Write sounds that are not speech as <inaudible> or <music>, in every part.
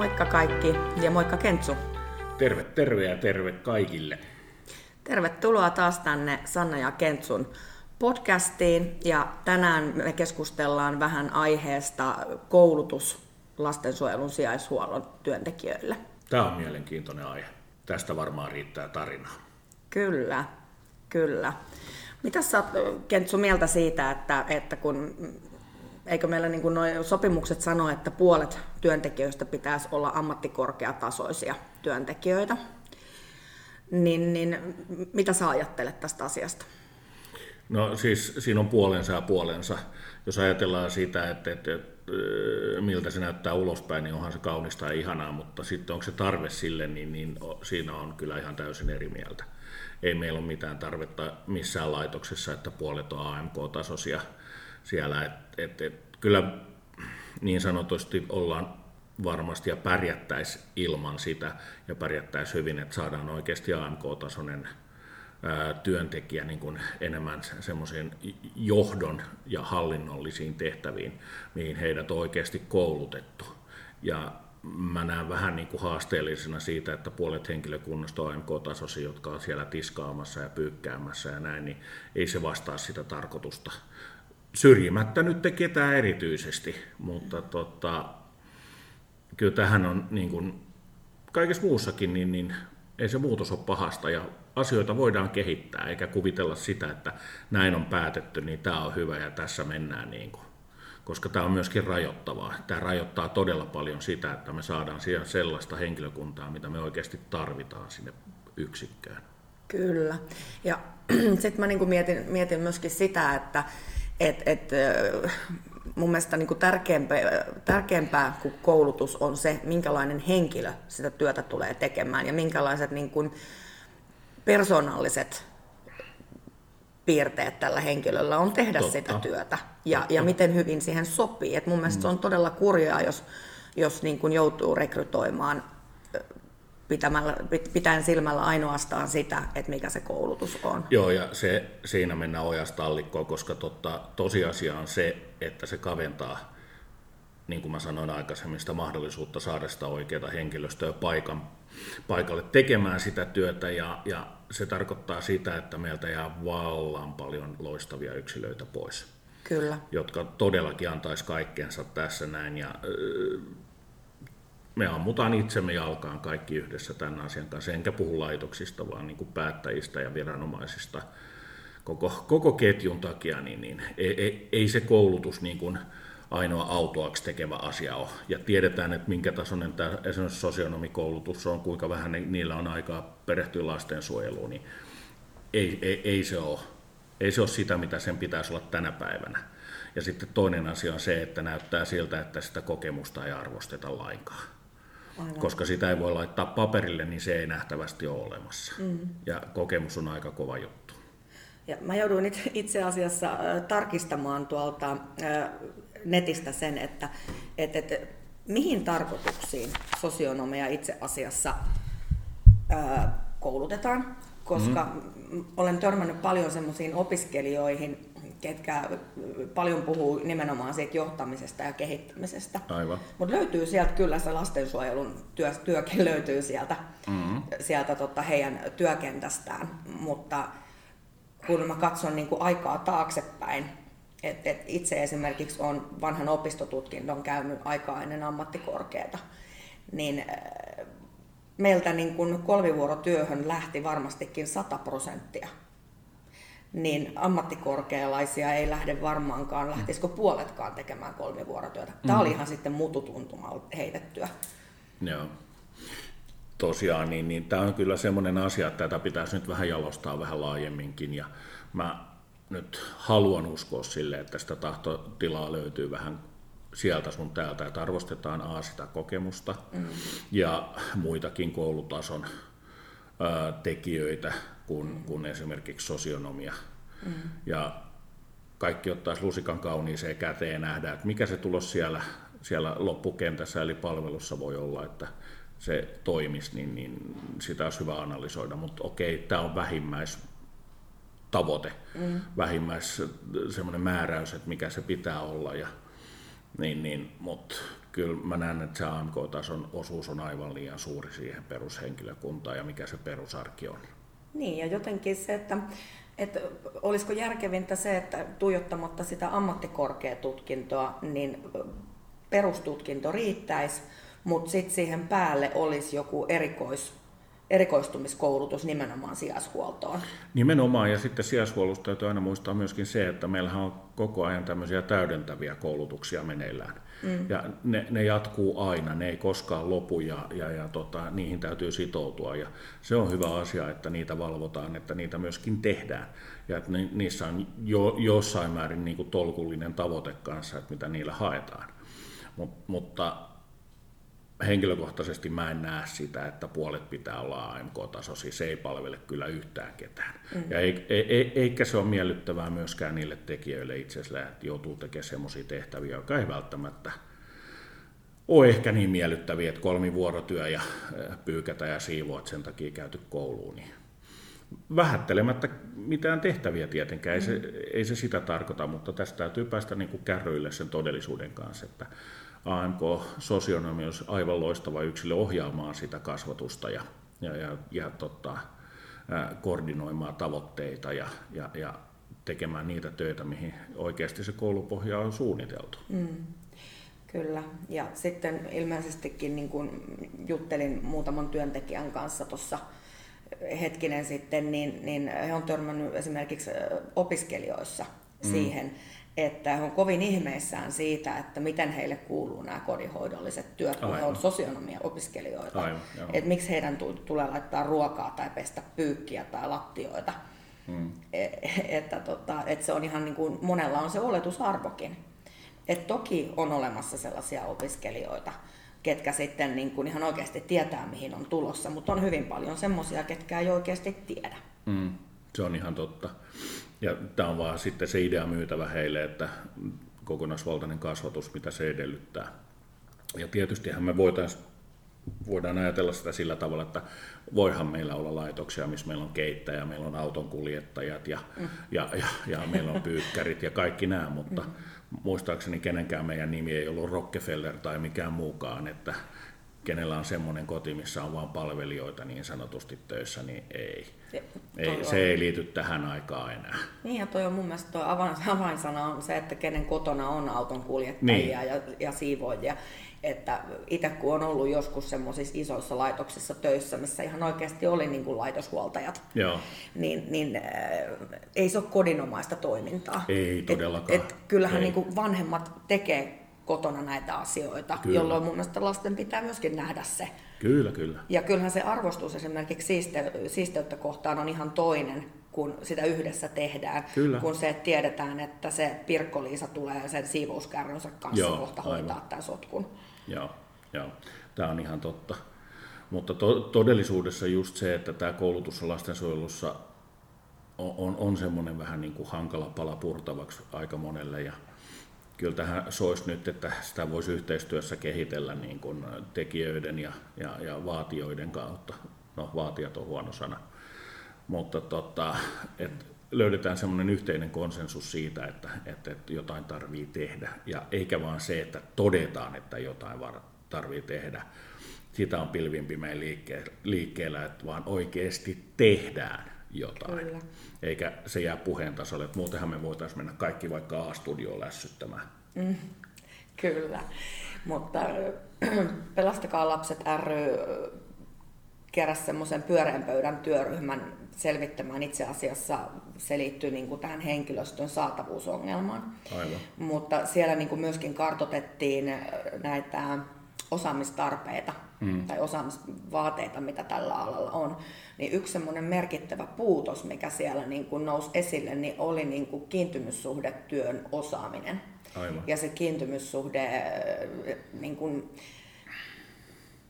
Moikka kaikki ja moikka Kentsu. Terve, terve ja terve kaikille. Tervetuloa taas tänne Sanna ja Kentsun podcastiin ja tänään me keskustellaan vähän aiheesta koulutus lastensuojelun sijaishuollon työntekijöille. Tämä on mielenkiintoinen aihe. Tästä varmaan riittää tarinaa. Kyllä, kyllä. Mitä sä Kentsu mieltä siitä, että, että kun eikö meillä niin kuin noi sopimukset sano, että puolet työntekijöistä pitäisi olla ammattikorkeatasoisia työntekijöitä, niin, niin mitä sä ajattelet tästä asiasta? No siis siinä on puolensa ja puolensa. Jos ajatellaan sitä, että, että, että miltä se näyttää ulospäin, niin onhan se kaunista ja ihanaa, mutta sitten onko se tarve sille, niin, niin siinä on kyllä ihan täysin eri mieltä. Ei meillä ole mitään tarvetta missään laitoksessa, että puolet on AMK-tasoisia siellä. Et, et, et, kyllä niin sanotusti ollaan varmasti ja pärjättäisiin ilman sitä ja pärjättäisiin hyvin, että saadaan oikeasti AMK-tasoinen työntekijä niin kuin enemmän semmoisiin johdon ja hallinnollisiin tehtäviin, mihin heidät on oikeasti koulutettu. Ja mä näen vähän niin kuin haasteellisena siitä, että puolet henkilökunnasta on AMK-tasoisia, jotka on siellä tiskaamassa ja pyykkäämässä ja näin, niin ei se vastaa sitä tarkoitusta. Syrjimättä nyt ketään erityisesti, mutta tota, kyllä tähän on niin kuin kaikessa muussakin, niin, niin ei se muutos ole pahasta ja asioita voidaan kehittää, eikä kuvitella sitä, että näin on päätetty, niin tämä on hyvä ja tässä mennään niin kuin. Koska tämä on myöskin rajoittavaa. Tämä rajoittaa todella paljon sitä, että me saadaan siihen sellaista henkilökuntaa, mitä me oikeasti tarvitaan sinne yksikköön. Kyllä. Ja <clears throat> sitten mä niin mietin, mietin myöskin sitä, että et, et, mun mielestä niin kuin tärkeämpää, tärkeämpää kuin koulutus on se, minkälainen henkilö sitä työtä tulee tekemään ja minkälaiset niin kuin persoonalliset piirteet tällä henkilöllä on tehdä Totta. sitä työtä ja, ja miten hyvin siihen sopii. Et mun mielestä mm. se on todella kurjaa, jos, jos niin kuin joutuu rekrytoimaan pitämällä, pitäen silmällä ainoastaan sitä, että mikä se koulutus on. Joo, ja se, siinä mennään ojasta allikkoon, koska totta, tosiasia on se, että se kaventaa, niin kuin mä sanoin aikaisemmin, sitä mahdollisuutta saada sitä oikeaa henkilöstöä paikan, paikalle tekemään sitä työtä, ja, ja se tarkoittaa sitä, että meiltä jää vallan paljon loistavia yksilöitä pois. Kyllä. Jotka todellakin antaisi kaikkeensa tässä näin, ja me ammutaan itsemme jalkaan kaikki yhdessä tämän asian kanssa, enkä puhu laitoksista, vaan niin kuin päättäjistä ja viranomaisista koko, koko ketjun takia, niin, niin ei, ei, ei se koulutus niin kuin ainoa autoaksi tekevä asia ole. Ja tiedetään, että minkä tasoinen tämä esimerkiksi sosionomikoulutus on, kuinka vähän niillä on aikaa perehtyä lastensuojeluun, niin ei, ei, ei, se ole, ei se ole sitä, mitä sen pitäisi olla tänä päivänä. Ja sitten toinen asia on se, että näyttää siltä, että sitä kokemusta ei arvosteta lainkaan. Aivan. koska sitä ei voi laittaa paperille, niin se ei nähtävästi ole olemassa. Mm. Ja kokemus on aika kova juttu. Ja mä jouduin itse asiassa äh, tarkistamaan tuolta äh, netistä sen, että et, et, mihin tarkoituksiin sosionomeja itse asiassa äh, koulutetaan, koska mm. olen törmännyt paljon semmoisiin opiskelijoihin, ketkä paljon puhuu nimenomaan siitä johtamisesta ja kehittämisestä. Aivan. Mutta löytyy sieltä kyllä se lastensuojelun työ, työkin <laughs> löytyy sieltä, mm-hmm. sieltä tota heidän työkentästään, mutta kun mä katson niin kuin aikaa taaksepäin, että et itse esimerkiksi on vanhan opistotutkinnon käynyt aikaa ennen ammattikorkeata, niin äh, meiltä niin kuin kolmivuorotyöhön lähti varmastikin 100 prosenttia niin ammattikorkealaisia ei lähde varmaankaan, lähtisikö puoletkaan tekemään kolmivuorotyötä. Tämä mm. oli ihan sitten mututuntumalla heitettyä. Joo. Tosiaan, niin, niin tämä on kyllä semmoinen asia, että tätä pitäisi nyt vähän jalostaa vähän laajemminkin. Ja mä nyt haluan uskoa sille, että sitä tahtotilaa löytyy vähän sieltä sun täältä, että arvostetaan A sitä kokemusta mm. ja muitakin koulutason ää, tekijöitä, kuin, kuin esimerkiksi sosionomia. Mm. Ja kaikki ottaisi lusikan kauniiseen käteen ja nähdään, että mikä se tulos siellä, siellä loppukentässä eli palvelussa voi olla, että se toimisi, niin, niin sitä olisi hyvä analysoida. Mutta okei, tämä on vähimmäis tavoite, mm. vähimmäis semmoinen määräys, että mikä se pitää olla. Ja, Niin, niin, mutta kyllä mä näen, että se AMK-tason osuus on aivan liian suuri siihen perushenkilökuntaan ja mikä se perusarki on. Niin, ja jotenkin se, että, että olisiko järkevintä se, että tuijottamatta sitä ammattikorkeatutkintoa, niin perustutkinto riittäisi, mutta sitten siihen päälle olisi joku erikois, erikoistumiskoulutus nimenomaan sijaishuoltoon. Nimenomaan, ja sitten sijaishuollosta täytyy aina muistaa myöskin se, että meillähän on koko ajan tämmöisiä täydentäviä koulutuksia meneillään. Mm. Ja ne, ne jatkuu aina, ne ei koskaan lopu ja, ja, ja tota, niihin täytyy sitoutua. Ja se on hyvä asia, että niitä valvotaan, että niitä myöskin tehdään. Ja että ni, niissä on jo, jossain määrin niin kuin tolkullinen tavoite kanssa, että mitä niillä haetaan. Mut, mutta henkilökohtaisesti mä en näe sitä, että puolet pitää olla AMK-taso, siis se ei palvele kyllä yhtään ketään. Mm. Ja ei, ei, eikä se ole miellyttävää myöskään niille tekijöille itsessään, että joutuu tekemään sellaisia tehtäviä, jotka ei välttämättä ole ehkä niin miellyttäviä, että kolmivuorotyö ja pyykätä ja siivoat sen takia käyty kouluun. Niin vähättelemättä mitään tehtäviä tietenkään, ei, se, ei se sitä tarkoita, mutta tästä täytyy päästä niin kuin kärryille sen todellisuuden kanssa, että AMK-sosionomi olisi aivan loistava yksilö ohjaamaan sitä kasvatusta ja, ja, ja, ja tota, koordinoimaan tavoitteita ja, ja, ja tekemään niitä töitä, mihin oikeasti se koulupohja on suunniteltu. Mm. Kyllä, ja sitten ilmeisestikin niin kun juttelin muutaman työntekijän kanssa tuossa hetkinen sitten, niin, niin he on törmännyt esimerkiksi opiskelijoissa mm. siihen, että he on kovin ihmeissään siitä, että miten heille kuuluu nämä kodinhoidolliset työt, kun Aivan. he on sosionomia opiskelijoita. Aivan, että miksi heidän tulee laittaa ruokaa tai pestä pyykkiä tai lattioita. Hmm. Että, tota, että se on ihan niin kuin, monella on se oletusarvokin. Et toki on olemassa sellaisia opiskelijoita, ketkä sitten niin kuin ihan oikeasti tietää, mihin on tulossa, mutta on hyvin paljon semmoisia, ketkä ei oikeasti tiedä. Mm, se on ihan totta. Ja tämä on vaan sitten se idea myytävä heille, että kokonaisvaltainen kasvatus, mitä se edellyttää. Ja tietystihän me voitaisiin voidaan ajatella sitä sillä tavalla, että voihan meillä olla laitoksia, missä meillä on keittäjä, meillä on autonkuljettajat ja, mm. ja, ja, ja meillä on pyykkärit ja kaikki nämä, mutta mm. Muistaakseni kenenkään meidän nimi ei ollut Rockefeller tai mikään muukaan, että kenellä on semmoinen koti, missä on vain palvelijoita niin sanotusti töissä, niin ei. Se, ei, se ei liity tähän aikaan enää. Niin ja toi on mun mielestä toi <laughs> avainsana on se, että kenen kotona on auton kuljettajia niin. ja, ja siivoojia. Että itse kun on ollut joskus semmoisissa isoissa laitoksissa töissä, missä ihan oikeasti oli niin kuin laitoshuoltajat, Joo. niin, niin äh, ei se ole kodinomaista toimintaa. Ei todellakaan. Et, et kyllähän ei. Niin kuin vanhemmat tekee kotona näitä asioita, kyllä. jolloin mun mielestä lasten pitää myöskin nähdä se. Kyllä, kyllä. Ja kyllähän se arvostus esimerkiksi siiste, siisteyttä kohtaan on ihan toinen, kun sitä yhdessä tehdään, kyllä. kun se että tiedetään, että se Pirkko-Liisa tulee sen siivouskärrynsä kanssa Joo, kohta aivan. hoitaa tämän sotkun. Joo, joo, tämä on ihan totta. Mutta to- todellisuudessa just se, että tämä koulutus lastensuojelussa on, on, on semmoinen vähän niin kuin hankala pala purtavaksi aika monelle ja kyllä tähän soisi nyt, että sitä voisi yhteistyössä kehitellä niin kuin tekijöiden ja, ja, ja vaatijoiden kautta. No, vaatijat on huono sana. Mutta tota, et löydetään semmoinen yhteinen konsensus siitä, että, että, että jotain tarvii tehdä. Ja eikä vaan se, että todetaan, että jotain tarvii tehdä. Sitä on pilvin pimein liikkeellä, että vaan oikeasti tehdään jotain. Kyllä. Eikä se jää puheen tasolle, että muutenhan me voitaisiin mennä kaikki vaikka A-studioon lässyttämään. Mm, kyllä, mutta <clears throat> Pelastakaa lapset ry keräsi semmoisen pyöreän pöydän työryhmän selvittämään itse asiassa, se liittyy niin kuin tähän henkilöstön saatavuusongelmaan. Aivan. Mutta siellä niin kuin myöskin kartotettiin näitä osaamistarpeita mm. tai osaamisvaateita, mitä tällä alalla on, niin yksi semmoinen merkittävä puutos, mikä siellä niin kuin nousi esille, niin oli niin kuin kiintymyssuhdetyön osaaminen. Aivan. Ja se kiintymyssuhde, niin kuin,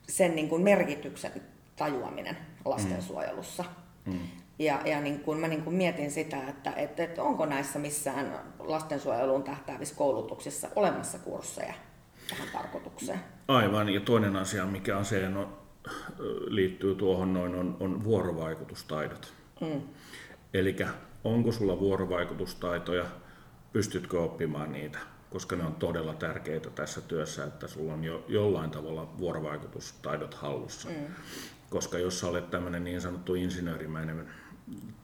sen niin kuin merkityksen tajuaminen lastensuojelussa. Mm. Mm. Ja, ja niin kun mä niin kun mietin sitä, että, että, että onko näissä missään lastensuojeluun tähtäävissä koulutuksissa olemassa kursseja tähän tarkoitukseen. Aivan, ja toinen asia, mikä on se, no, liittyy tuohon noin, on, on vuorovaikutustaidot. Mm. Eli onko sulla vuorovaikutustaitoja, pystytkö oppimaan niitä? koska ne on todella tärkeitä tässä työssä, että sulla on jo jollain tavalla vuorovaikutustaidot hallussa. Mm. Koska jos sä olet tämmöinen niin sanottu insinöörimäinen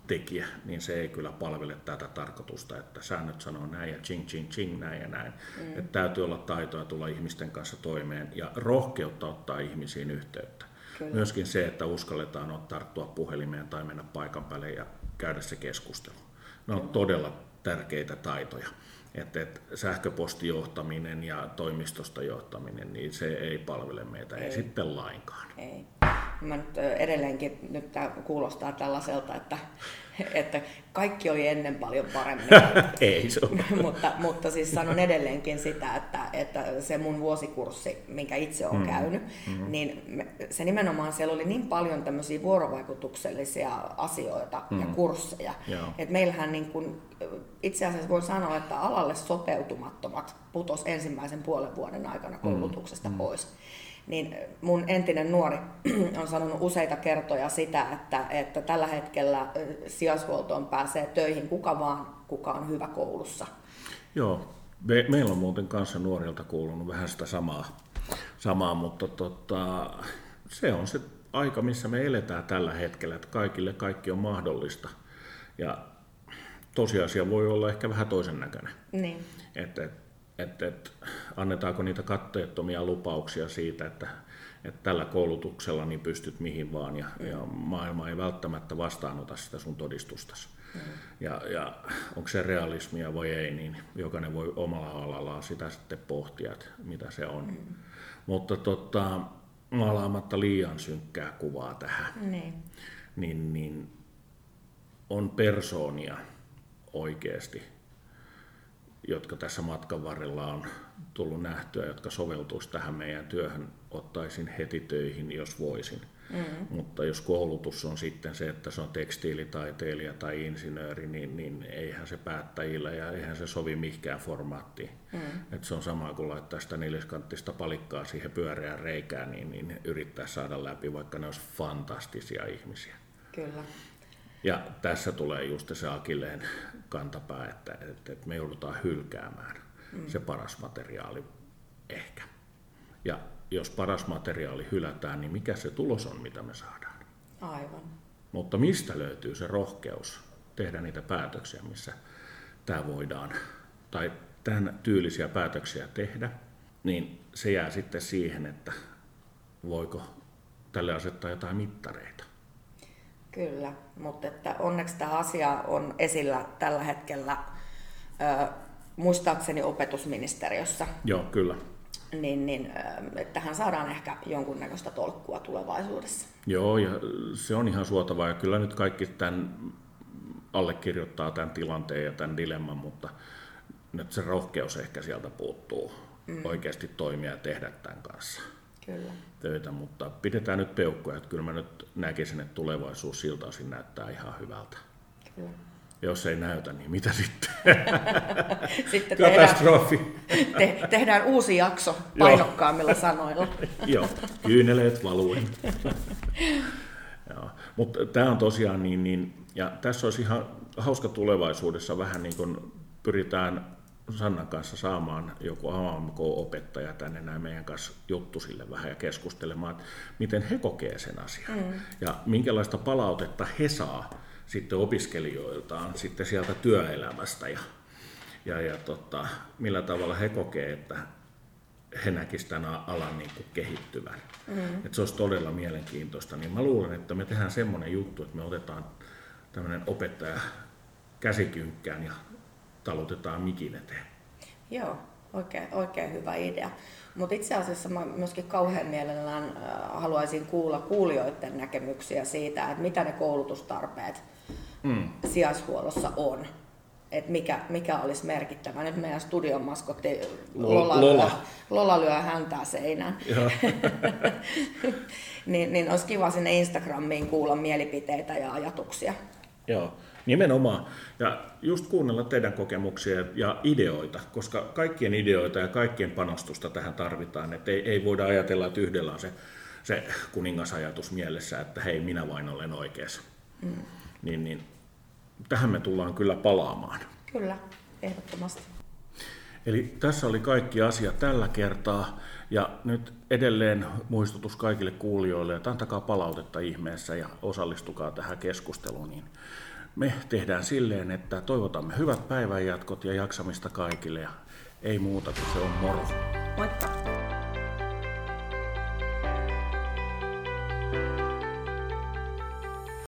tekijä, niin se ei kyllä palvele tätä tarkoitusta, että säännöt sanoo näin ja ching ching ching näin ja näin. Mm. Että täytyy olla taitoa tulla ihmisten kanssa toimeen ja rohkeutta ottaa ihmisiin yhteyttä. Kyllä. Myöskin se, että uskalletaan ottaa tarttua puhelimeen tai mennä paikan päälle ja käydä se keskustelu. Ne on todella tärkeitä taitoja. Että, että sähköpostijohtaminen ja toimistosta johtaminen, niin se ei palvele meitä, ei, ei sitten lainkaan. Ei. Mä nyt edelleenkin, nyt tämä kuulostaa tällaiselta, että <laughs> että kaikki oli ennen paljon paremmin. <laughs> Ei se <laughs> mutta, mutta siis sanon edelleenkin sitä, että, että se mun vuosikurssi, minkä itse olen mm. käynyt, mm. niin se nimenomaan siellä oli niin paljon tämmöisiä vuorovaikutuksellisia asioita mm. ja kursseja. Että meillähän niin kun, itse asiassa voi sanoa, että alalle sopeutumattomat putos ensimmäisen puolen vuoden aikana koulutuksesta mm. pois niin mun entinen nuori <clears throat> on sanonut useita kertoja sitä, että, että tällä hetkellä sijaishuoltoon pääsee töihin kuka vaan, kuka on hyvä koulussa. Joo, me, meillä on muuten kanssa nuorilta kuulunut vähän sitä samaa, samaa mutta tota, se on se aika, missä me eletään tällä hetkellä, että kaikille kaikki on mahdollista. Ja tosiasia voi olla ehkä vähän toisen näköinen. Niin. Että, että että, että annetaanko niitä katteettomia lupauksia siitä, että, että tällä koulutuksella niin pystyt mihin vaan ja, mm. ja maailma ei välttämättä vastaanota sitä sun todistustasi. Mm. Ja, ja onko se realismia vai ei, niin jokainen voi omalla alallaan sitä sitten pohtia, että mitä se on. Mm. Mutta tota, maalaamatta liian synkkää kuvaa tähän, niin, niin, niin on persoonia oikeasti jotka tässä matkan varrella on tullut nähtyä, jotka soveltuisi tähän meidän työhön, ottaisin heti töihin, jos voisin. Mm. Mutta jos koulutus on sitten se, että se on tekstiilitaiteilija tai insinööri, niin, niin eihän se päättäjillä ja eihän se sovi mihinkään formaattiin. Mm. Et se on sama kuin laittaa sitä neliskanttista palikkaa siihen pyöreään reikään, niin, niin yrittää saada läpi, vaikka ne olisi fantastisia ihmisiä. Kyllä. Ja tässä tulee just se akilleen kantapää, että, että, me joudutaan hylkäämään mm. se paras materiaali ehkä. Ja jos paras materiaali hylätään, niin mikä se tulos on, mitä me saadaan? Aivan. Mutta mistä löytyy se rohkeus tehdä niitä päätöksiä, missä tämä voidaan, tai tämän tyylisiä päätöksiä tehdä, niin se jää sitten siihen, että voiko tälle asettaa jotain mittareita. Kyllä, mutta että onneksi tämä asia on esillä tällä hetkellä ö, muistaakseni opetusministeriössä. Joo, kyllä. Niin, niin että tähän saadaan ehkä jonkunnäköistä tolkkua tulevaisuudessa. Joo, ja se on ihan suotavaa, ja kyllä nyt kaikki tämän allekirjoittaa tämän tilanteen ja tämän dilemman, mutta nyt se rohkeus ehkä sieltä puuttuu mm. oikeasti toimia ja tehdä tämän kanssa. Kyllä. töitä, mutta pidetään nyt peukkoja, että kyllä mä nyt näkisin, että tulevaisuus siltä osin näyttää ihan hyvältä. Kyllä. Jos ei näytä, niin mitä sitten? <laughs> sitten Katastrofi. Tehdään, <laughs> te, tehdään uusi jakso painokkaammilla sanoilla. <laughs> Joo, kyyneleet valuen. Mutta tämä on tosiaan niin, niin, ja tässä olisi ihan hauska tulevaisuudessa vähän niin kuin pyritään Sannan kanssa saamaan joku AMK-opettaja tänne näin meidän kanssa juttu sille vähän ja keskustelemaan, että miten he kokee sen asian mm. ja minkälaista palautetta he saa sitten opiskelijoiltaan sitten sieltä työelämästä ja, ja, ja tota, millä tavalla he kokee, että he näkisivät tämän alan niin kuin kehittyvän. Mm. Että se olisi todella mielenkiintoista. Niin mä luulen, että me tehdään semmoinen juttu, että me otetaan tämmöinen opettaja käsikynkkään ja talutetaan mikin eteen. Joo, oikein, oikein hyvä idea. Mutta itse asiassa mä myöskin kauhean mielellään äh, haluaisin kuulla kuulijoiden näkemyksiä siitä, että mitä ne koulutustarpeet mm. sijaishuollossa on. Et mikä, mikä olisi merkittävä. Nyt meidän studion maskotti Lola, Lola. Lyö, Lola lyö häntää seinään. <laughs> niin, niin olisi kiva sinne Instagramiin kuulla mielipiteitä ja ajatuksia. Joo. Nimenomaan. Ja just kuunnella teidän kokemuksia ja ideoita, koska kaikkien ideoita ja kaikkien panostusta tähän tarvitaan. Että ei, ei voida ajatella, että yhdellä on se, se kuningasajatus mielessä, että hei, minä vain olen oikeassa. Mm. Niin, niin, tähän me tullaan kyllä palaamaan. Kyllä, ehdottomasti. Eli tässä oli kaikki asiat tällä kertaa. Ja nyt edelleen muistutus kaikille kuulijoille, että antakaa palautetta ihmeessä ja osallistukaa tähän keskusteluun. Niin me tehdään silleen, että toivotamme hyvät päivänjatkot ja jaksamista kaikille ja ei muuta kuin se on moro. Moikka!